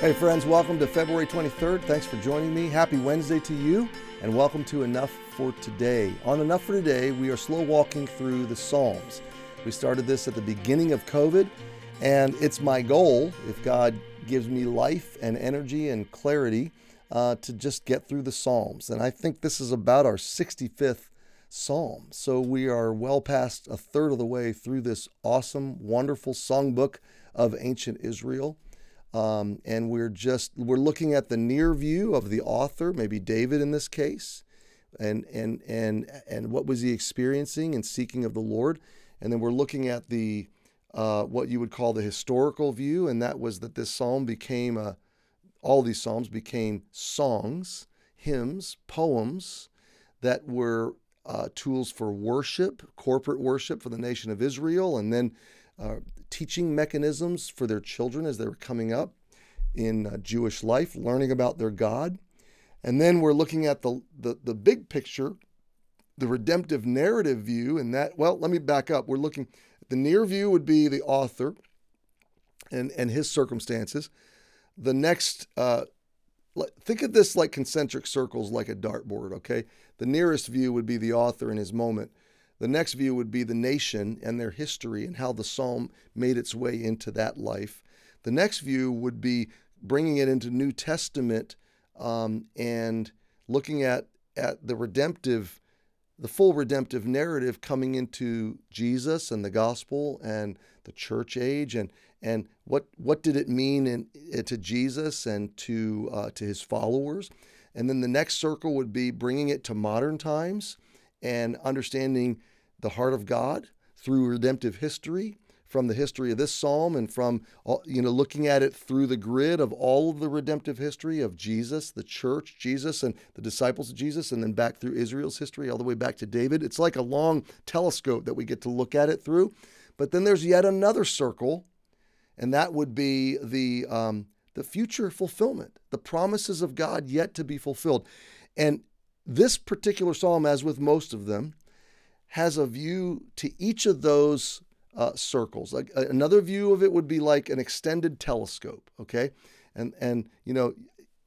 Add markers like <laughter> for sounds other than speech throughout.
Hey, friends, welcome to February 23rd. Thanks for joining me. Happy Wednesday to you, and welcome to Enough for Today. On Enough for Today, we are slow walking through the Psalms. We started this at the beginning of COVID, and it's my goal, if God gives me life and energy and clarity, uh, to just get through the Psalms. And I think this is about our 65th Psalm. So we are well past a third of the way through this awesome, wonderful songbook of ancient Israel. Um, and we're just we're looking at the near view of the author, maybe David in this case, and and and and what was he experiencing and seeking of the Lord, and then we're looking at the uh, what you would call the historical view, and that was that this psalm became a all these psalms became songs, hymns, poems that were uh, tools for worship, corporate worship for the nation of Israel, and then uh, teaching mechanisms for their children as they were coming up in uh, Jewish life, learning about their God. And then we're looking at the, the, the big picture, the redemptive narrative view, and that, well, let me back up. We're looking, the near view would be the author and, and his circumstances. The next, uh, think of this like concentric circles, like a dartboard, okay? The nearest view would be the author and his moment. The next view would be the nation and their history and how the psalm made its way into that life. The next view would be bringing it into New Testament um, and looking at at the redemptive, the full redemptive narrative coming into Jesus and the gospel and the church age and and what what did it mean in, eh, to Jesus and to uh, to his followers. And then the next circle would be bringing it to modern times and understanding the heart of God through redemptive history from the history of this psalm and from you know looking at it through the grid of all of the redemptive history of Jesus, the church, Jesus and the disciples of Jesus and then back through Israel's history all the way back to David. It's like a long telescope that we get to look at it through. But then there's yet another circle and that would be the um, the future fulfillment, the promises of God yet to be fulfilled. And this particular psalm, as with most of them, has a view to each of those uh, circles. Like another view of it would be like an extended telescope. Okay, and and you know,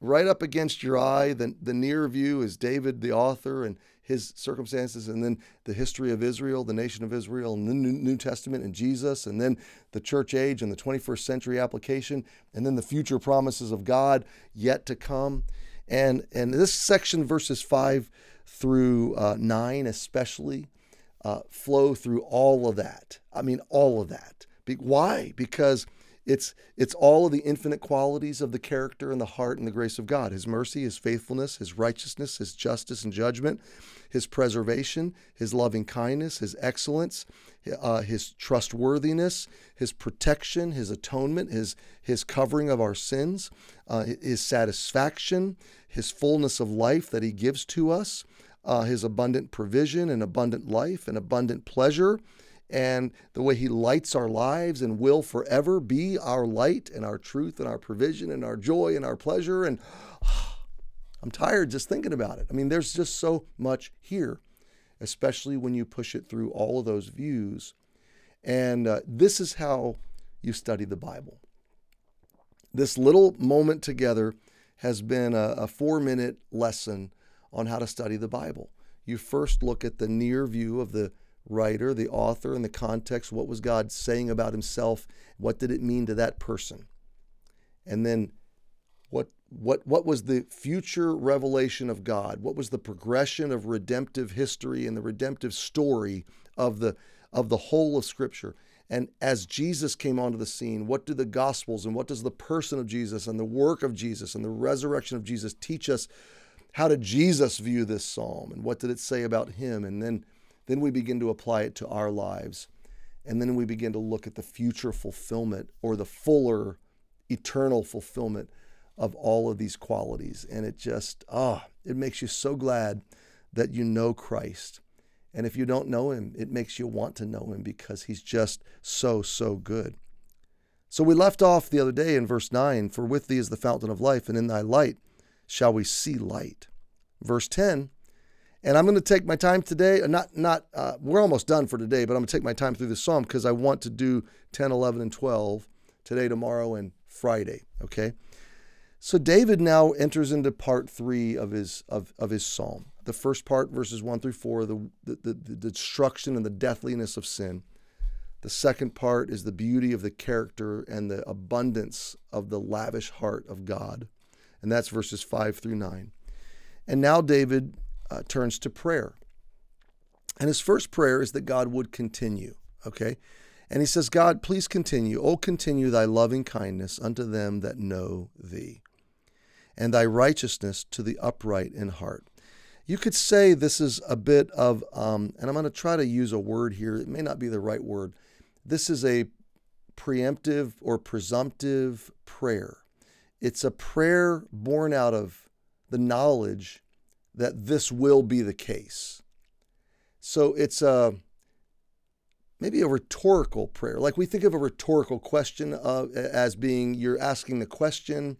right up against your eye, the the near view is David, the author, and his circumstances, and then the history of Israel, the nation of Israel, and the New Testament and Jesus, and then the church age and the 21st century application, and then the future promises of God yet to come. And, and this section, verses 5 through uh, 9 especially, uh, flow through all of that. I mean, all of that. Be- why? Because it's it's all of the infinite qualities of the character and the heart and the grace of God. His mercy, his faithfulness, his righteousness, his justice and judgment, his preservation, his loving kindness, his excellence, uh, his trustworthiness, his protection, his atonement, his his covering of our sins, uh, his satisfaction, his fullness of life that he gives to us, uh, his abundant provision and abundant life and abundant pleasure and the way He lights our lives and will forever be our light and our truth and our provision and our joy and our pleasure. And oh, <sighs> I'm tired just thinking about it. I mean, there's just so much here, especially when you push it through all of those views. And uh, this is how you study the Bible. This little moment together has been a, a four minute lesson on how to study the Bible. You first look at the near view of the writer, the author, and the context. What was God saying about himself? What did it mean to that person? And then what what what was the future revelation of God? What was the progression of redemptive history and the redemptive story of the of the whole of scripture? And as Jesus came onto the scene, what do the gospels and what does the person of Jesus and the work of Jesus and the resurrection of Jesus teach us? How did Jesus view this psalm and what did it say about him? And then then we begin to apply it to our lives. And then we begin to look at the future fulfillment or the fuller eternal fulfillment of all of these qualities. And it just, ah, oh, it makes you so glad that you know Christ. And if you don't know him, it makes you want to know him because he's just so, so good. So we left off the other day in verse 9 For with thee is the fountain of life, and in thy light shall we see light. Verse 10 and I'm going to take my time today. Uh, not, not. Uh, we're almost done for today, but I'm going to take my time through the psalm because I want to do 10, 11, and 12 today, tomorrow, and Friday. Okay. So David now enters into part three of his of, of his psalm. The first part, verses one through four, the, the, the, the destruction and the deathliness of sin. The second part is the beauty of the character and the abundance of the lavish heart of God. And that's verses five through nine. And now David uh, turns to prayer. And his first prayer is that God would continue. Okay. And he says, God, please continue. Oh, continue thy loving kindness unto them that know thee and thy righteousness to the upright in heart. You could say this is a bit of, um, and I'm going to try to use a word here. It may not be the right word. This is a preemptive or presumptive prayer. It's a prayer born out of the knowledge that this will be the case. So it's a maybe a rhetorical prayer. Like we think of a rhetorical question uh, as being you're asking the question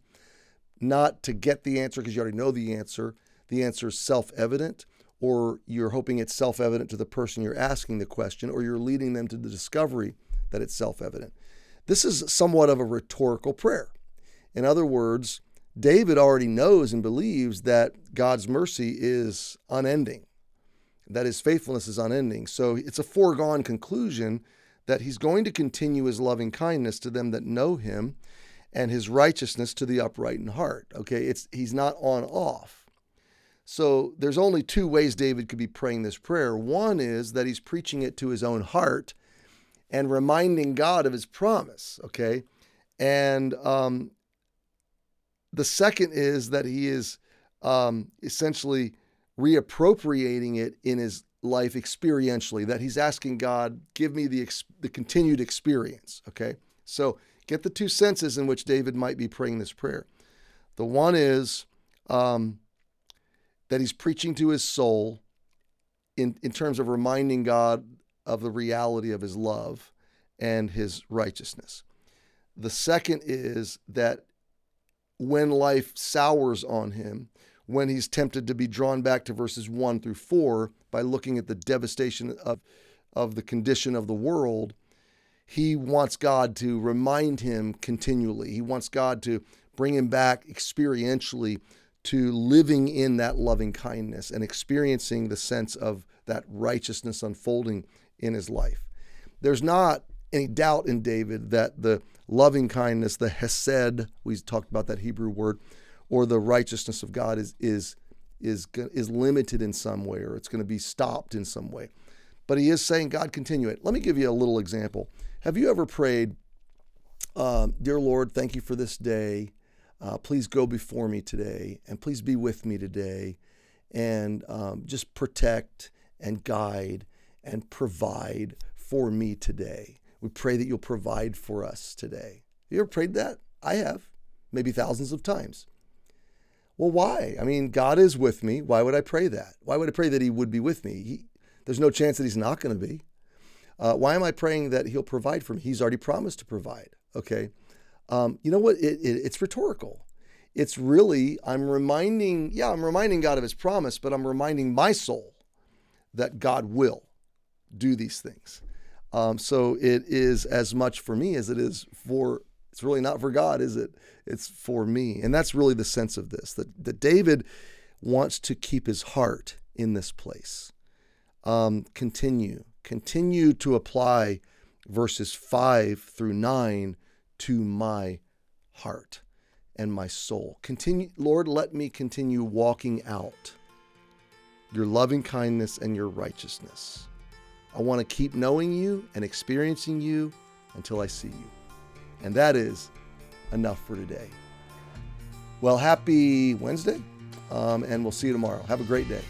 not to get the answer because you already know the answer. The answer is self evident, or you're hoping it's self evident to the person you're asking the question, or you're leading them to the discovery that it's self evident. This is somewhat of a rhetorical prayer. In other words, David already knows and believes that God's mercy is unending, that his faithfulness is unending. So it's a foregone conclusion that he's going to continue his loving kindness to them that know him and his righteousness to the upright in heart. Okay, it's he's not on off. So there's only two ways David could be praying this prayer. One is that he's preaching it to his own heart and reminding God of his promise. Okay, and um, the second is that he is um, essentially reappropriating it in his life experientially. That he's asking God, give me the the continued experience. Okay, so Get the two senses in which David might be praying this prayer. The one is um, that he's preaching to his soul in, in terms of reminding God of the reality of his love and his righteousness. The second is that when life sours on him, when he's tempted to be drawn back to verses 1 through 4 by looking at the devastation of, of the condition of the world, he wants God to remind him continually. He wants God to bring him back experientially to living in that loving kindness and experiencing the sense of that righteousness unfolding in his life. There's not any doubt in David that the loving kindness, the hesed, we talked about that Hebrew word, or the righteousness of God is is is is limited in some way or it's going to be stopped in some way. But he is saying, God, continue it. Let me give you a little example. Have you ever prayed, um, Dear Lord, thank you for this day. Uh, please go before me today and please be with me today and um, just protect and guide and provide for me today. We pray that you'll provide for us today. You ever prayed that? I have, maybe thousands of times. Well, why? I mean, God is with me. Why would I pray that? Why would I pray that He would be with me? He, there's no chance that He's not going to be. Uh, why am I praying that He'll provide for me? He's already promised to provide. Okay. Um, you know what? It, it, it's rhetorical. It's really, I'm reminding, yeah, I'm reminding God of His promise, but I'm reminding my soul that God will do these things. Um, so it is as much for me as it is for, it's really not for God, is it? It's for me. And that's really the sense of this that, that David wants to keep his heart in this place. Um, continue continue to apply verses 5 through 9 to my heart and my soul. Continue, Lord, let me continue walking out your loving kindness and your righteousness. I want to keep knowing you and experiencing you until I see you. And that is enough for today. Well, happy Wednesday, um, and we'll see you tomorrow. Have a great day.